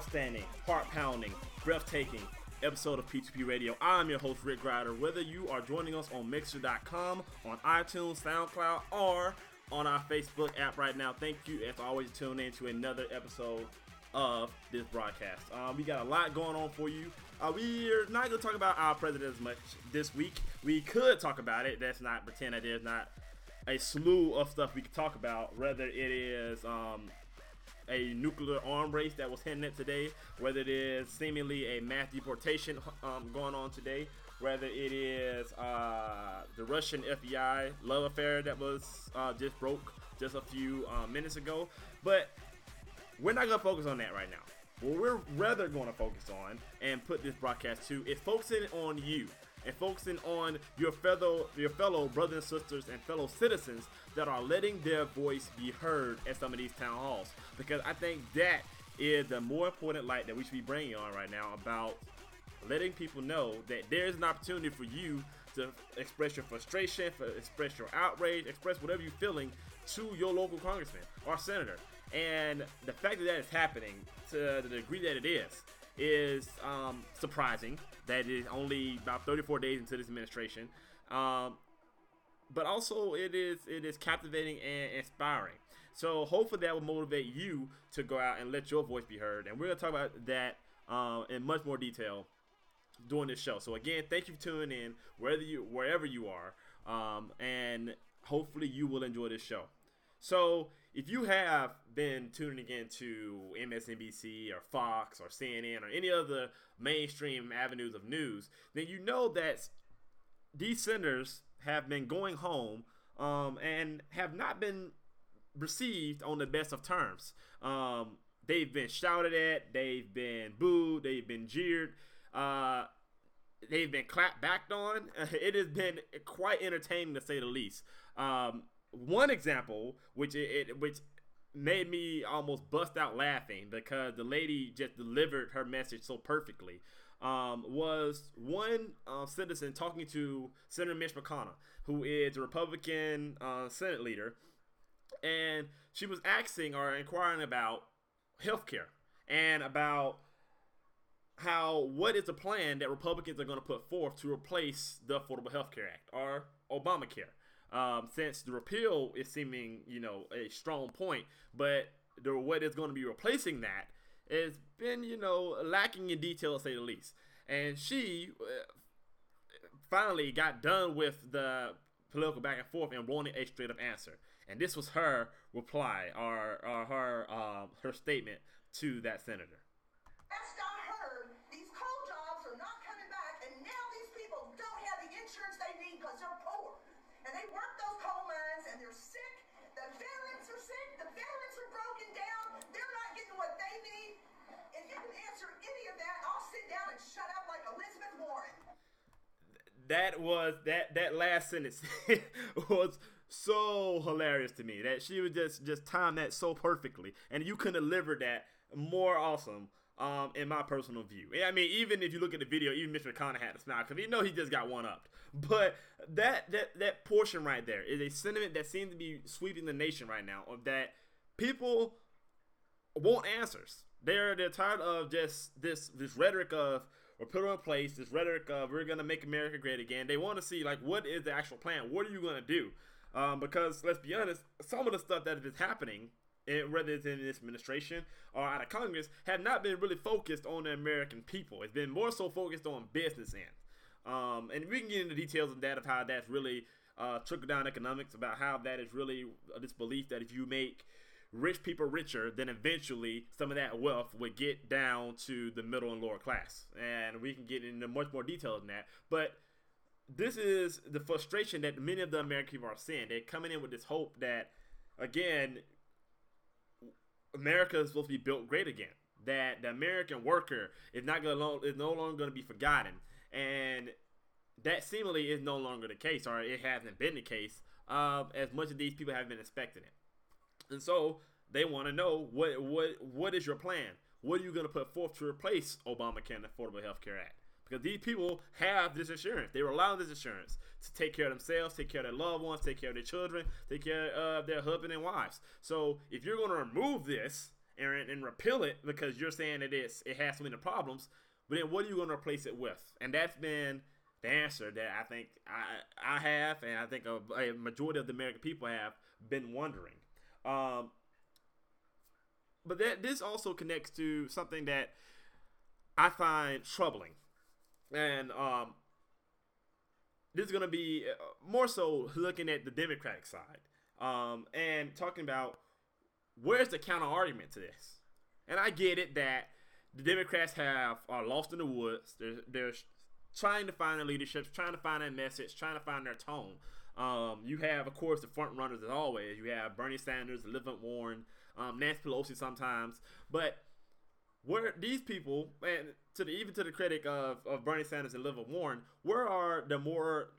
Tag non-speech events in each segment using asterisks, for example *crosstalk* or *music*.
Outstanding, heart pounding, breathtaking episode of P2P Radio. I'm your host, Rick Grider. Whether you are joining us on Mixer.com, on iTunes, SoundCloud, or on our Facebook app right now, thank you, as always, tuning in to another episode of this broadcast. Um, we got a lot going on for you. Uh, we're not going to talk about our president as much this week. We could talk about it. That's not pretend that there's not a slew of stuff we could talk about. Whether it is um, a nuclear arm race that was hinted today, whether it is seemingly a mass deportation um, going on today, whether it is uh, the Russian FBI love affair that was uh, just broke just a few uh, minutes ago. But we're not gonna focus on that right now. What we're rather gonna focus on and put this broadcast to is focusing on you and focusing on your fellow your fellow brothers and sisters and fellow citizens that are letting their voice be heard at some of these town halls. Because I think that is the more important light that we should be bringing on right now about letting people know that there's an opportunity for you to express your frustration, express your outrage, express whatever you're feeling to your local congressman or senator. And the fact that that is happening to the degree that it is is um, surprising. That is only about 34 days into this administration, um, but also it is it is captivating and inspiring. So hopefully that will motivate you to go out and let your voice be heard. And we're gonna talk about that um, in much more detail during this show. So again, thank you for tuning in, wherever you wherever you are, um, and hopefully you will enjoy this show. So if you have been tuning in to MSNBC or Fox or CNN or any other mainstream avenues of news, then you know that these senators have been going home um, and have not been received on the best of terms. Um, they've been shouted at, they've been booed, they've been jeered, uh, they've been clapped backed on. *laughs* It has been quite entertaining to say the least. Um, one example, which it, it which made me almost bust out laughing because the lady just delivered her message so perfectly. Um, was one uh, citizen talking to Senator Mitch McConnell, who is a Republican uh, Senate leader, and she was asking or inquiring about healthcare and about how what is the plan that Republicans are going to put forth to replace the Affordable Health Care Act or Obamacare. Um, since the repeal is seeming, you know, a strong point, but the what is going to be replacing that has been, you know, lacking in detail to say the least. And she uh, finally got done with the political back and forth and wanted a straight up answer. And this was her reply or, or her um, her statement to that senator. Last I heard, these coal jobs are not coming back, and now these people don't have the insurance they need because they're poor. And they work those coal mines, and they're sick. The veterans are sick. The veterans are broken down. They're not getting what they need. If you can answer any of that, I'll sit down and shut up like Elizabeth Warren. That was that that last sentence *laughs* was so hilarious to me that she was just just timed that so perfectly, and you can deliver that more awesome. Um, in my personal view, I mean, even if you look at the video, even Mr. Connor had to smile because you know he just got one up. But that that that portion right there is a sentiment that seems to be sweeping the nation right now of that people want answers. They're they're tired of just this this rhetoric of we're put in place, this rhetoric of we're gonna make America great again. They want to see like what is the actual plan? What are you gonna do? Um, because let's be honest, some of the stuff that is happening, eh, whether it's in this administration or out of Congress, have not been really focused on the American people. It's been more so focused on business end. Um, and we can get into details of that of how that's really uh, trickle down economics about how that is really this belief that if you make rich people richer, then eventually some of that wealth would get down to the middle and lower class. And we can get into much more detail than that. But this is the frustration that many of the American people are seeing. They're coming in with this hope that, again, America is supposed to be built great again. That the American worker is not going to is no longer going to be forgotten, and that seemingly is no longer the case, or it hasn't been the case uh, as much as these people have been expecting it. And so they want to know what what what is your plan? What are you going to put forth to replace Obamacare and Affordable Health Care Act? Because these people have this insurance. They rely on this insurance to take care of themselves, take care of their loved ones, take care of their children, take care of their husband and wives. So if you're going to remove this and, and repeal it because you're saying it is it has so many problems, but then what are you going to replace it with? And that's been the answer that I think I I have, and I think a, a majority of the American people have been wondering. Um, but that this also connects to something that I find troubling, and um, this is going to be uh, more so looking at the Democratic side um, and talking about where's the counter argument to this. And I get it that the Democrats have are lost in the woods. They're, they're trying to find their leadership, trying to find their message, trying to find their tone. Um, you have, of course, the front runners as always. You have Bernie Sanders, Elizabeth Warren, um, Nancy Pelosi sometimes. But where these people, and to the even to the critic of, of Bernie Sanders and Elizabeth Warren, where are the more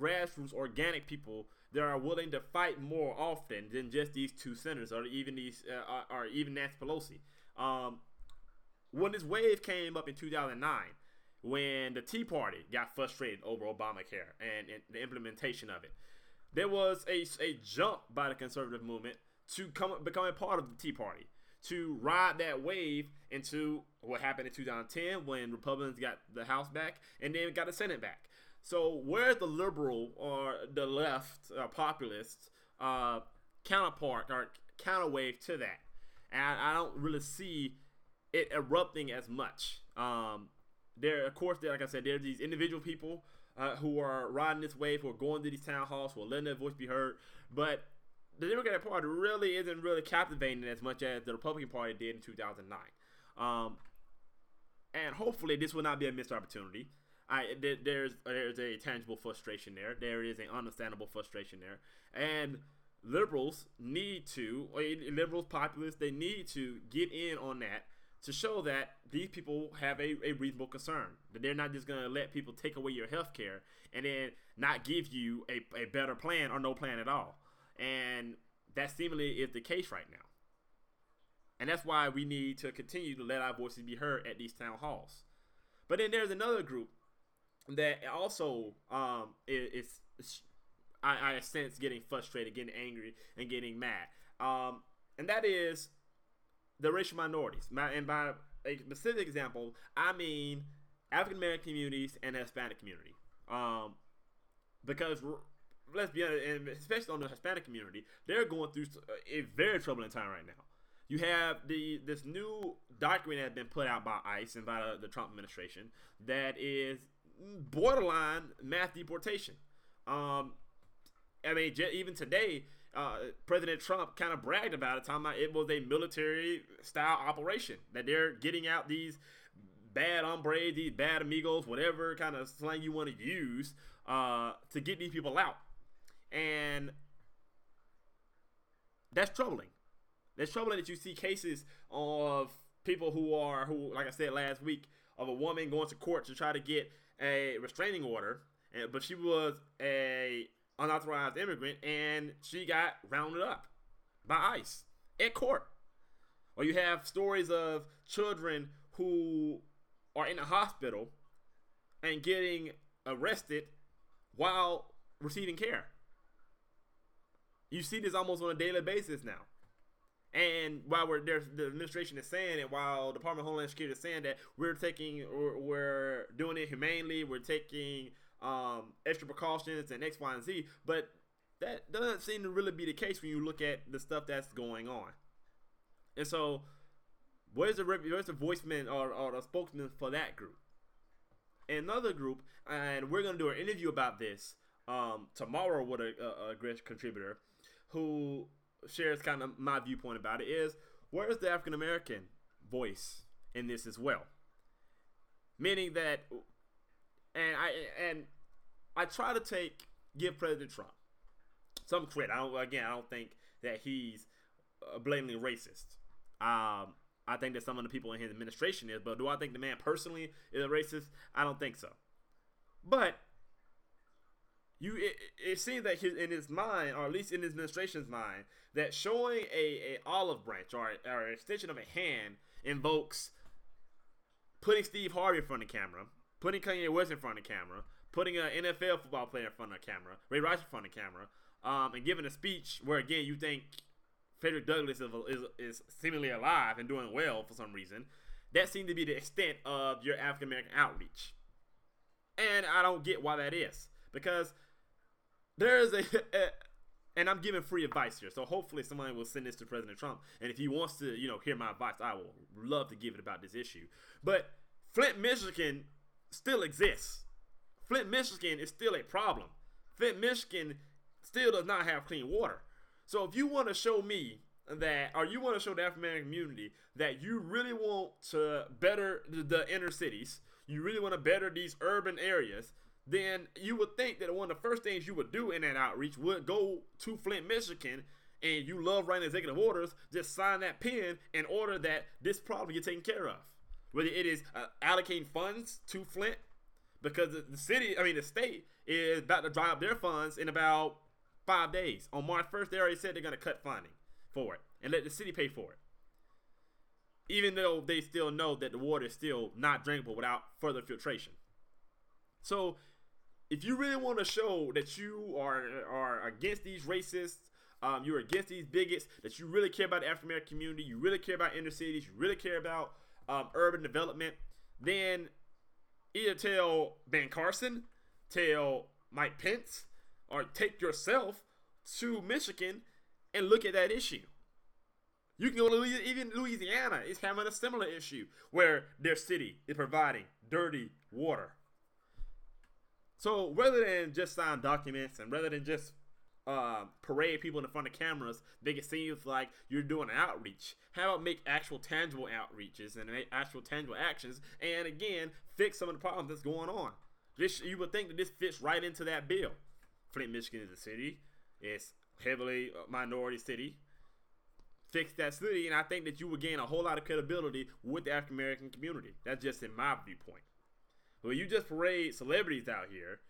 grassroots, organic people that are willing to fight more often than just these two senators, or even these, uh, or even Nancy Pelosi? Um, when this wave came up in 2009 when the Tea Party got frustrated over Obamacare and, and the implementation of it. There was a, a jump by the conservative movement to come become a part of the Tea Party, to ride that wave into what happened in 2010 when Republicans got the House back and then got the Senate back. So where's the liberal or the left uh, populist uh, counterpart or counterwave to that? And I, don't really see it erupting as much. Um, there, of course, there, like I said, there's these individual people uh, who are riding this wave, who are going to these town halls, who are letting their voice be heard. But the Democratic Party really isn't really captivating as much as the Republican Party did in 2009. Um, and hopefully, this will not be a missed opportunity. I there, there's there's a tangible frustration there. There is an understandable frustration there, and liberals need to, liberals, populists, they need to get in on that to show that these people have a, a reasonable concern. That they're not just going to let people take away your health care and then not give you a, a better plan or no plan at all. And that seemingly is the case right now. And that's why we need to continue to let our voices be heard at these town halls. But then there's another group that also um, is, is I, I sense getting frustrated, getting angry, and getting mad. Um, and that is the racial minorities. And by a specific example, I mean African American communities and Hispanic community. Um, because let's be honest, and especially on the Hispanic community, they're going through a very troubling time right now. You have the this new document that has been put out by ICE and by the, the Trump administration that is borderline mass deportation. Um, I mean, even today, uh, President Trump kind of bragged about it, talking about it was a military style operation that they're getting out these bad hombres, these bad amigos, whatever kind of slang you want to use uh, to get these people out, and that's troubling. That's troubling that you see cases of people who are who, like I said last week, of a woman going to court to try to get a restraining order and, but she was a unauthorized immigrant, and she got rounded up by ICE at court. Or you have stories of children who are in a hospital and getting arrested while receiving care. You see this almost on a daily basis now. And while we're there, the administration is saying, and while Department of Homeland Security is saying that we're taking, or we're doing it humanely, we're taking um, extra precautions and X, Y, and Z, but that doesn't seem to really be the case when you look at the stuff that's going on. And so, where's the where's the voiceman or, or the spokesman for that group? Another group, and we're gonna do an interview about this um, tomorrow with a, a, a great contributor who shares kind of my viewpoint about it. Is where's the African American voice in this as well? Meaning that, and I and I try to take give President Trump some credit. I don't, again, I don't think that he's uh, blatantly racist. Um, I think that some of the people in his administration is, but do I think the man personally is a racist? I don't think so. But you, it, it seems that his, in his mind, or at least in his administration's mind, that showing a, a olive branch or, or an extension of a hand invokes putting Steve Harvey in front of the camera, putting Kanye West in front of the camera, putting an NFL football player in front of the camera, Ray Rice in front of the camera, um, and giving a speech where again you think Frederick Douglass is, is, is seemingly alive and doing well for some reason. That seemed to be the extent of your African American outreach, and I don't get why that is because there is a, *laughs* a and I'm giving free advice here. So hopefully somebody will send this to President Trump. And if he wants to, you know, hear my advice, I will love to give it about this issue. But Flint, Michigan still exists. Flint, Michigan is still a problem. Flint, Michigan still does not have clean water. So if you want to show me that, or you want to show the African American community that you really want to better the, inner cities, you really want to better these urban areas, then you would think that one of the first things you would do in that outreach would go to Flint, Michigan, and you love writing executive orders, just sign that pen in order that this problem get taken care of. Whether it is uh, allocating funds to Flint, because the city, I mean the state, is about to dry up their funds in about five days. On March 1st, they already said they're going to cut funding for it and let the city pay for it. Even though they still know that the water is still not drinkable without further filtration. So, if you really want to show that you are are against these racists, um, you're against these bigots, that you really care about the African American community, you really care about inner cities, you really care about um, urban development, then either tell Ben Carson, tell Mike Pence, or take yourself to Michigan and look at that issue. You can go to even Louisiana is having a similar issue where their city is providing dirty water. So rather than just sign documents and rather than just uh, parade people in front of cameras, make it seem like you're doing outreach. How about make actual tangible outreaches and actual tangible actions, and again fix some of the problems that's going on. This you would think that this fits right into that bill. Flint, Michigan is a city. It's heavily minority city. Fix that city, and I think that you would gain a whole lot of credibility with the African American community. That's just in my viewpoint. But you just parade celebrities out here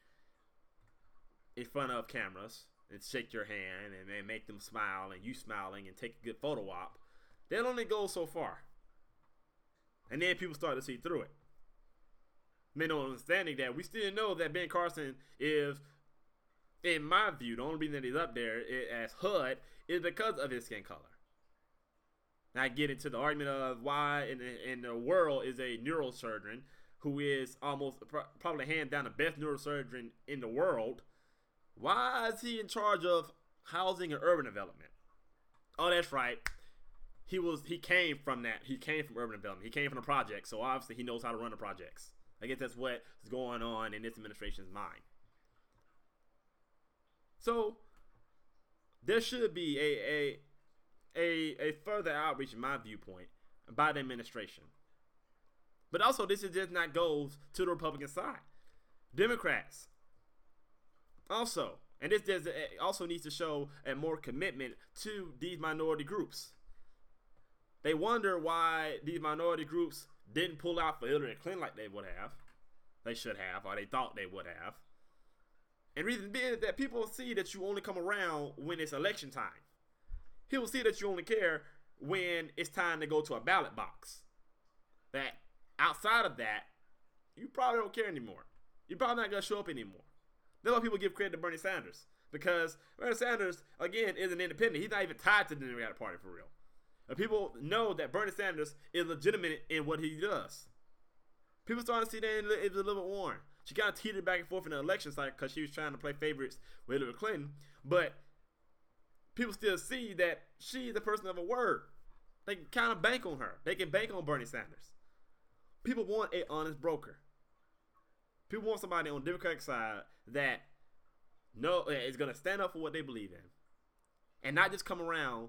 in front of cameras and shake your hand and, and make them smile and you smiling and take a good photo op, that only goes so far. And then people start to see through it. Men don't understanding that we still know that Ben Carson is in my view, the only reason that he's up there as HUD is because of his skin color. Now I get into the argument of why in the, in the world is a neurosurgeon who is almost probably hand down the best neurosurgeon in the world. Why is he in charge of housing and urban development? Oh, that's right. He was he came from that. He came from urban development. He came from the project, so obviously he knows how to run the projects. I guess that's what is going on in this administration's mind. So there should be a a a, a further outreach, in my viewpoint, by the administration. But also, this is just not goes to the Republican side. Democrats also, and this does also needs to show a more commitment to these minority groups. They wonder why these minority groups didn't pull out for Hillary Clinton like they would have. They should have, or they thought they would have. And reason being that people see that you only come around when it's election time. People see that you only care when it's time to go to a ballot box. That outside of that, you probably don't care anymore. You're probably not gonna show up anymore. That's why people give credit to Bernie Sanders because Bernie Sanders again is an independent. He's not even tied to the Democratic Party for real. And people know that Bernie Sanders is legitimate in what he does. People starting to see that a little bit Warren. She kind of teetered back and forth in the election cycle because she was trying to play favorites with Hillary Clinton. But people still see that she's the person of a word. They can kind of bank on her. They can bank on Bernie Sanders. People want a honest broker. People want somebody on the Democratic side that no eh, is going to stand up for what they believe in, and not just come around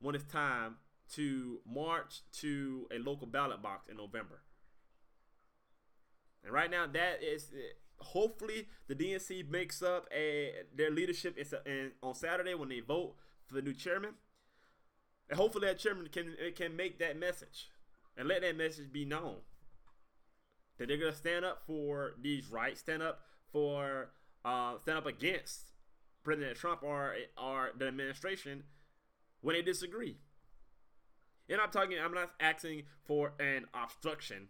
when it's time to march to a local ballot box in November. And right now, that is eh, hopefully the DNC makes up a their leadership is on Saturday when they vote for the new chairman. And hopefully that chairman can eh, can make that message and let that message be known that they're gonna stand up for these rights, stand up for uh, stand up against President Trump or or the administration when they disagree. And I'm talking, I'm not asking for an obstruction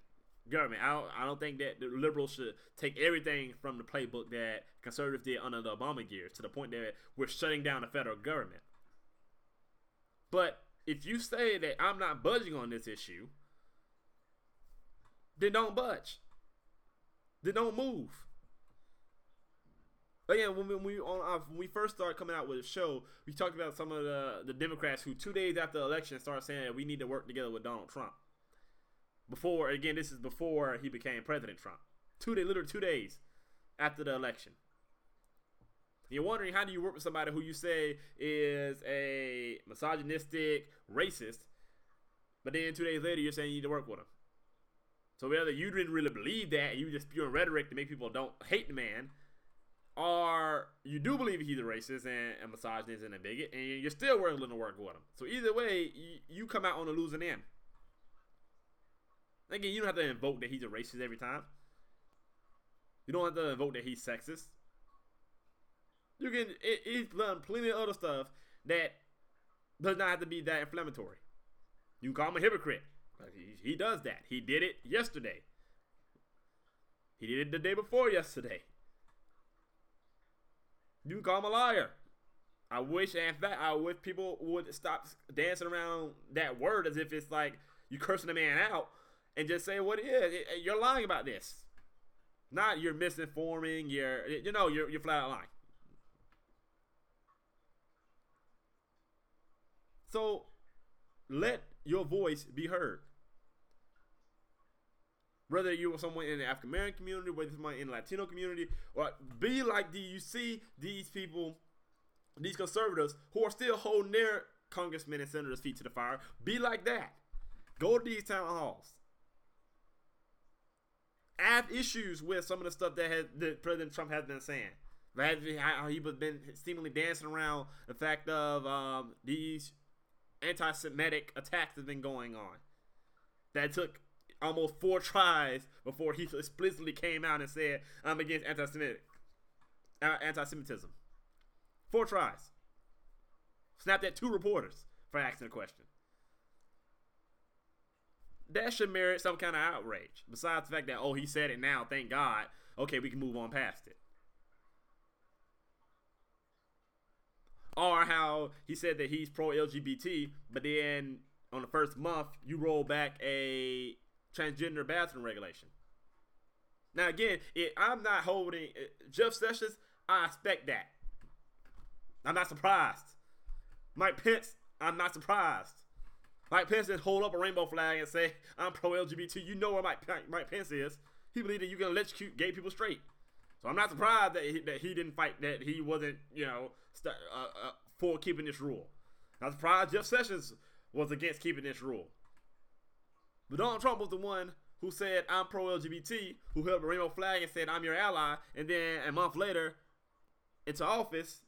government. I don't, I don't think that the liberals should take everything from the playbook that conservatives did under the Obama years to the point that we're shutting down the federal government. But if you say that I'm not budging on this issue, then don't budge. Then don't move. Again, when we, when we on uh, when we first started coming out with the show, we talked about some of the the Democrats who two days after the election started saying we need to work together with Donald Trump. Before again, this is before he became President Trump. Two days, literally two days after the election. You're wondering how do you work with somebody who you say is a misogynistic racist, but then two days later you're saying you need to work with him. So whether you didn't really believe that you just spewing rhetoric to make people don't hate the man, or you do believe he's a racist and a misogynist and a bigot, and you're still willing to work with him. So either way, you, you come out on the losing end. Again, you don't have to invoke that he's a racist every time. You don't have to invoke that he's sexist. You can. It, he's done plenty of other stuff that does not have to be that inflammatory. You call him a hypocrite. He, he does that. He did it yesterday. He did it the day before yesterday. You can call him a liar. I wish, in fact, I wish people would stop dancing around that word as if it's like you cursing a man out and just say what it is. You're lying about this. Not you're misinforming. You're you know you're you're flat out lying. So let your voice be heard. Whether you're someone in the African American community, whether it's someone in the Latino community, or be like do you see these people, these conservatives who are still holding their congressmen and senators' feet to the fire. Be like that. Go to these town halls. I have issues with some of the stuff that has that President Trump has been saying. How he was been seemingly dancing around the fact of um, these anti-Semitic attacks that have been going on. That took almost four tries before he explicitly came out and said, "I'm against anti-Semitic, uh, anti-Semitism." Four tries. Snapped at two reporters for asking a question. That should merit some kind of outrage. Besides the fact that, oh, he said it now, thank God. Okay, we can move on past it. Or how he said that he's pro LGBT, but then on the first month, you roll back a transgender bathroom regulation. Now, again, it, I'm not holding uh, Jeff Sessions. I expect that. I'm not surprised. Mike Pence, I'm not surprised. Mike Pence didn't hold up a rainbow flag and say, I'm pro LGBT. You know where Mike, Mike Pence is. He believed that you can electrocute gay people straight. So I'm not surprised that he, that he didn't fight, that he wasn't, you know, st- uh, uh, for keeping this rule. I'm surprised Jeff Sessions was against keeping this rule. But Donald Trump was the one who said, I'm pro LGBT, who held a rainbow flag and said, I'm your ally. And then a month later, into office,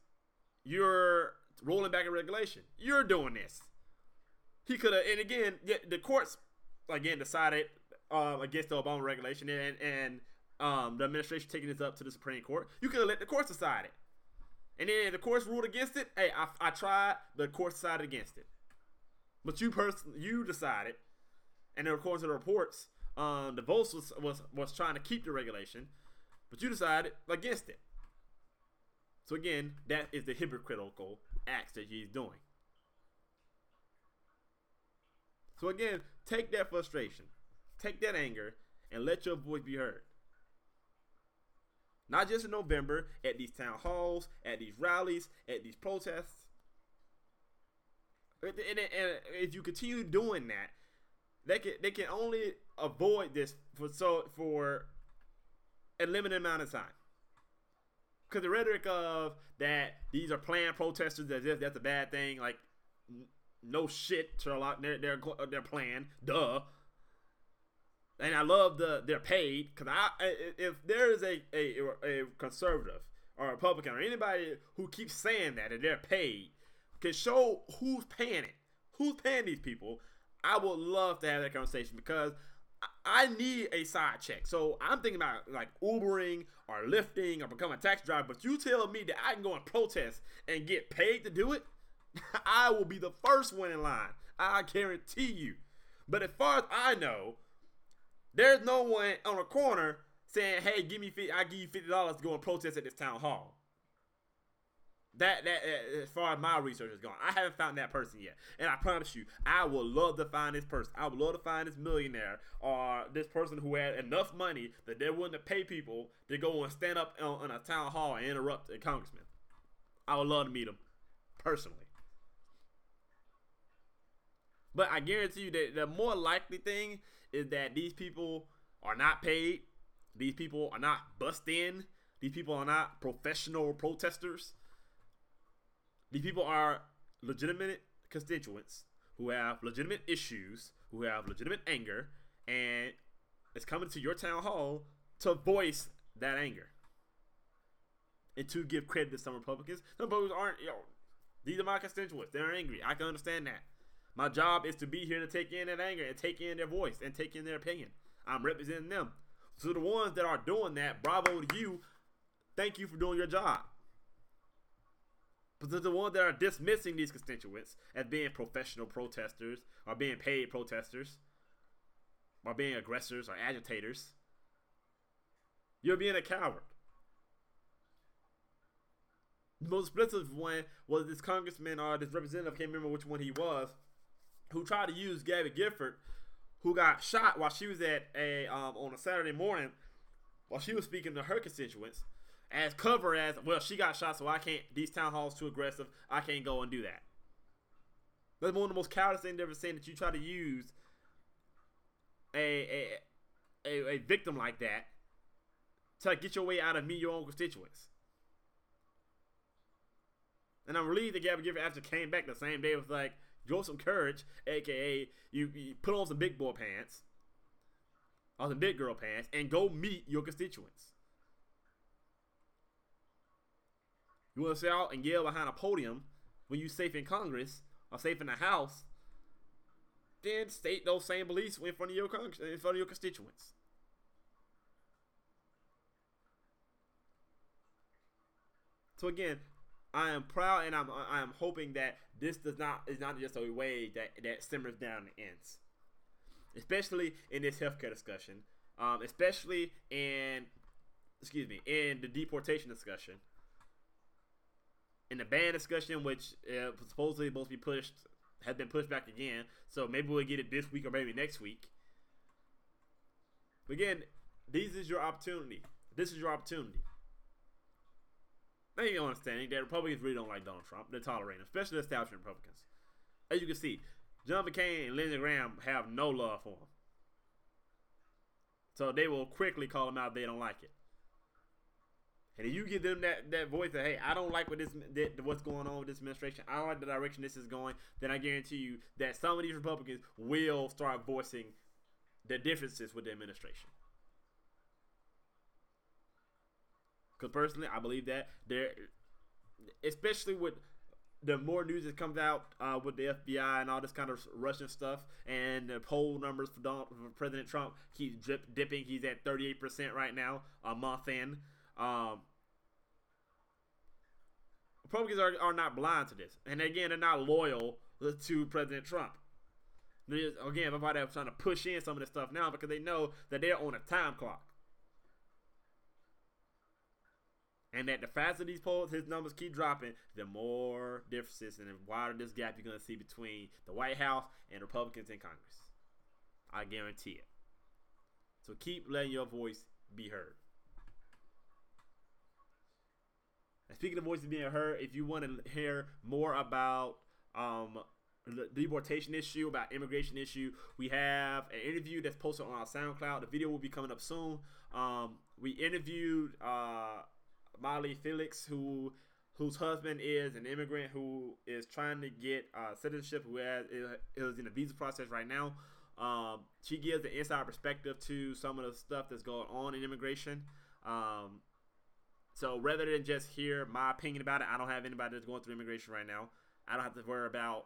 you're rolling back a regulation. You're doing this. He could have, and again, the courts again decided uh, against the Obama regulation, and and um, the administration taking this up to the Supreme Court. You could have let the courts decide it. And then the courts ruled against it, hey, I, I tried, the court decided against it. But you person you decided, and according to the reports, um, the votes was, was was trying to keep the regulation, but you decided against it. So again, that is the hypocritical acts that he's doing. So again, take that frustration, take that anger, and let your voice be heard. Not just in November, at these town halls, at these rallies, at these protests. And, and, and if you continue doing that, they can they can only avoid this for so for a limited amount of time. Because the rhetoric of that these are planned protesters as if that's a bad thing, like n- no shit, Sherlock. They're they're they're planned, duh. And I love the they're paid because I if there is a, a a conservative or a Republican or anybody who keeps saying that and they're paid can show who's paying it, who's paying these people. I would love to have that conversation because I need a side check. So I'm thinking about like Ubering or Lyfting or becoming a taxi driver. But you tell me that I can go and protest and get paid to do it, *laughs* I will be the first one in line. I guarantee you. But as far as I know, there's no one on a corner saying, "Hey, give me 50, I give you fifty dollars to go and protest at this town hall." That that as far as my research is gone, I haven't found that person yet, and I promise you, I would love to find this person. I would love to find this millionaire or this person who had enough money that they're willing to pay people to go and stand up on, on a town hall and interrupt a congressman. I would love to meet him personally. But I guarantee you that the more likely thing is that these people are not paid. These people are not bust in. These people are not professional protesters. These people are legitimate constituents who have legitimate issues, who have legitimate anger, and it's coming to your town hall to voice that anger. And to give credit to some Republicans. Some Republicans aren't, know, these are my constituents. They're angry. I can understand that. My job is to be here to take in that anger and take in their voice and take in their opinion. I'm representing them. So the ones that are doing that, bravo to you. Thank you for doing your job. But the ones that are dismissing these constituents as being professional protesters or being paid protesters or being aggressors or agitators, you're being a coward. The most explicit one was this congressman or this representative, I can't remember which one he was, who tried to use Gabby Gifford, who got shot while she was at a um, on a Saturday morning while she was speaking to her constituents as cover as well she got shot so I can't these town halls too aggressive I can't go and do that. That's one of the most cowardly things I've ever seen that you try to use a a, a, a victim like that to get your way out of me your own constituents. And I'm relieved that Gabby Gifford after came back the same day was like, grow some courage, aka you, you put on some big boy pants, or some big girl pants, and go meet your constituents. You want to sit out and yell behind a podium when you're safe in Congress or safe in the House? Then state those same beliefs in front of your con- in front of your constituents. So again, I am proud and I'm I am hoping that this does not is not just a way that that simmers down and ends, especially in this healthcare discussion, um, especially in excuse me in the deportation discussion, in the ban discussion, which uh, supposedly supposed to be pushed has been pushed back again. So maybe we'll get it this week or maybe next week. But again, this is your opportunity. This is your opportunity. Now you understanding that Republicans really don't like Donald Trump. They're tolerating especially the establishment Republicans. As you can see, John McCain and Lindsey Graham have no love for him. So they will quickly call him out if they don't like it. And if you give them that, that voice that, hey, I don't like what this that, what's going on with this administration, I don't like the direction this is going, then I guarantee you that some of these Republicans will start voicing their differences with the administration. Because personally, I believe that there, especially with the more news that comes out uh, with the FBI and all this kind of Russian stuff, and the poll numbers for, Donald, for President Trump keep drip, dipping. He's at 38% right now, a month in. Um, Republicans are, are not blind to this. And again, they're not loyal to President Trump. Again, everybody is trying to push in some of this stuff now because they know that they're on a time clock. And that the faster these polls, his numbers keep dropping, the more differences and the wider this gap you're going to see between the White House and Republicans in Congress. I guarantee it. So keep letting your voice be heard. And speaking of voices being heard, if you want to hear more about um, the deportation issue, about immigration issue, we have an interview that's posted on our SoundCloud. The video will be coming up soon. Um, we interviewed uh, Molly Felix, who whose husband is an immigrant who is trying to get uh, citizenship, who has, is in the visa process right now. Um, she gives an inside perspective to some of the stuff that's going on in immigration. Um, so rather than just hear my opinion about it, I don't have anybody that's going through immigration right now. I don't have to worry about,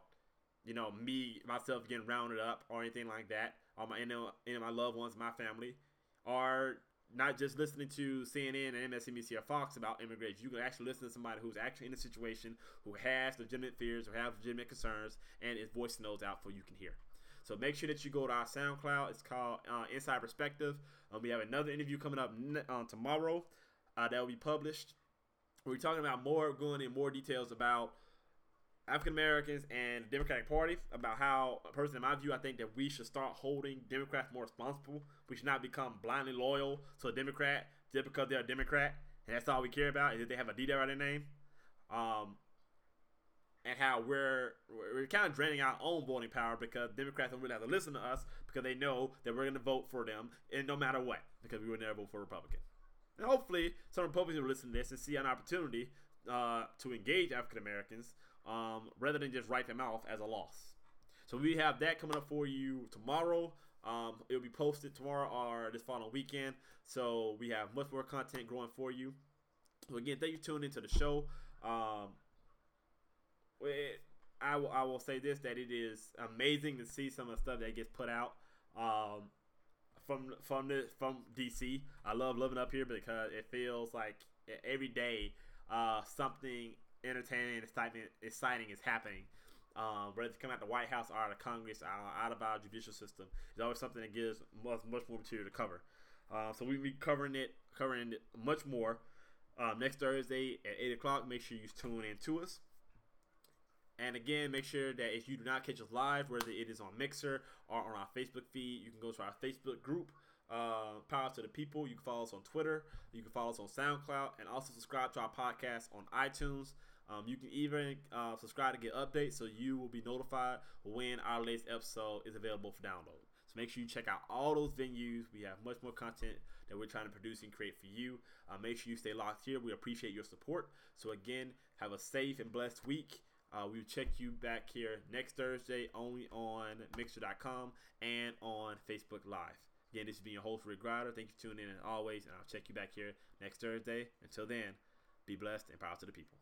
you know, me myself getting rounded up or anything like that, or my any of my loved ones, my family, or not just listening to CNN and MSNBC or Fox about immigration. You can actually listen to somebody who's actually in a situation, who has legitimate fears, or has legitimate concerns, and is voicing those out for you can hear. So make sure that you go to our SoundCloud. It's called uh, Inside Perspective. Um, we have another interview coming up uh, tomorrow uh, that will be published. We're talking about more, going in more details about African Americans and the Democratic Party about how, personally, in my view, I think that we should start holding Democrats more responsible. We should not become blindly loyal to a Democrat just because they're a Democrat and that's all we care about is that they have a D there in their name. Um, and how we're we're kind of draining our own voting power because Democrats don't really have to listen to us because they know that we're going to vote for them and no matter what because we would never vote for Republican. And hopefully, some Republicans will listen to this and see an opportunity uh, to engage African Americans um, rather than just write them off as a loss. So we have that coming up for you tomorrow. Um, it'll be posted tomorrow or this following weekend. So we have much more content growing for you. So again, thank you for tuning into the show. Um, it, I, will, I will say this that it is amazing to see some of the stuff that gets put out um, from from the from DC. I love living up here because it feels like every day uh, something entertaining, exciting, exciting is happening. Um, whether it's coming out the White House or out of Congress, uh, out of our judicial system, it's always something that gives much, much more material to cover. Uh, so we'll be covering it, covering it much more um, next Thursday at eight o'clock. Make sure you tune in to us. And again, make sure that if you do not catch us live, whether it is on Mixer or on our Facebook feed, you can go to our Facebook group, uh, Power to the People. You can follow us on Twitter. You can follow us on SoundCloud, and also subscribe to our podcast on iTunes. Um, you can even uh, subscribe to get updates so you will be notified when our latest episode is available for download. So make sure you check out all those venues. We have much more content that we're trying to produce and create for you. Uh, make sure you stay locked here. We appreciate your support. So again, have a safe and blessed week. Uh, we'll check you back here next Thursday only on Mixer.com and on Facebook Live. Again, this has been your host, Rick Grider. Thank you for tuning in as always, and I'll check you back here next Thursday. Until then, be blessed and power to the people.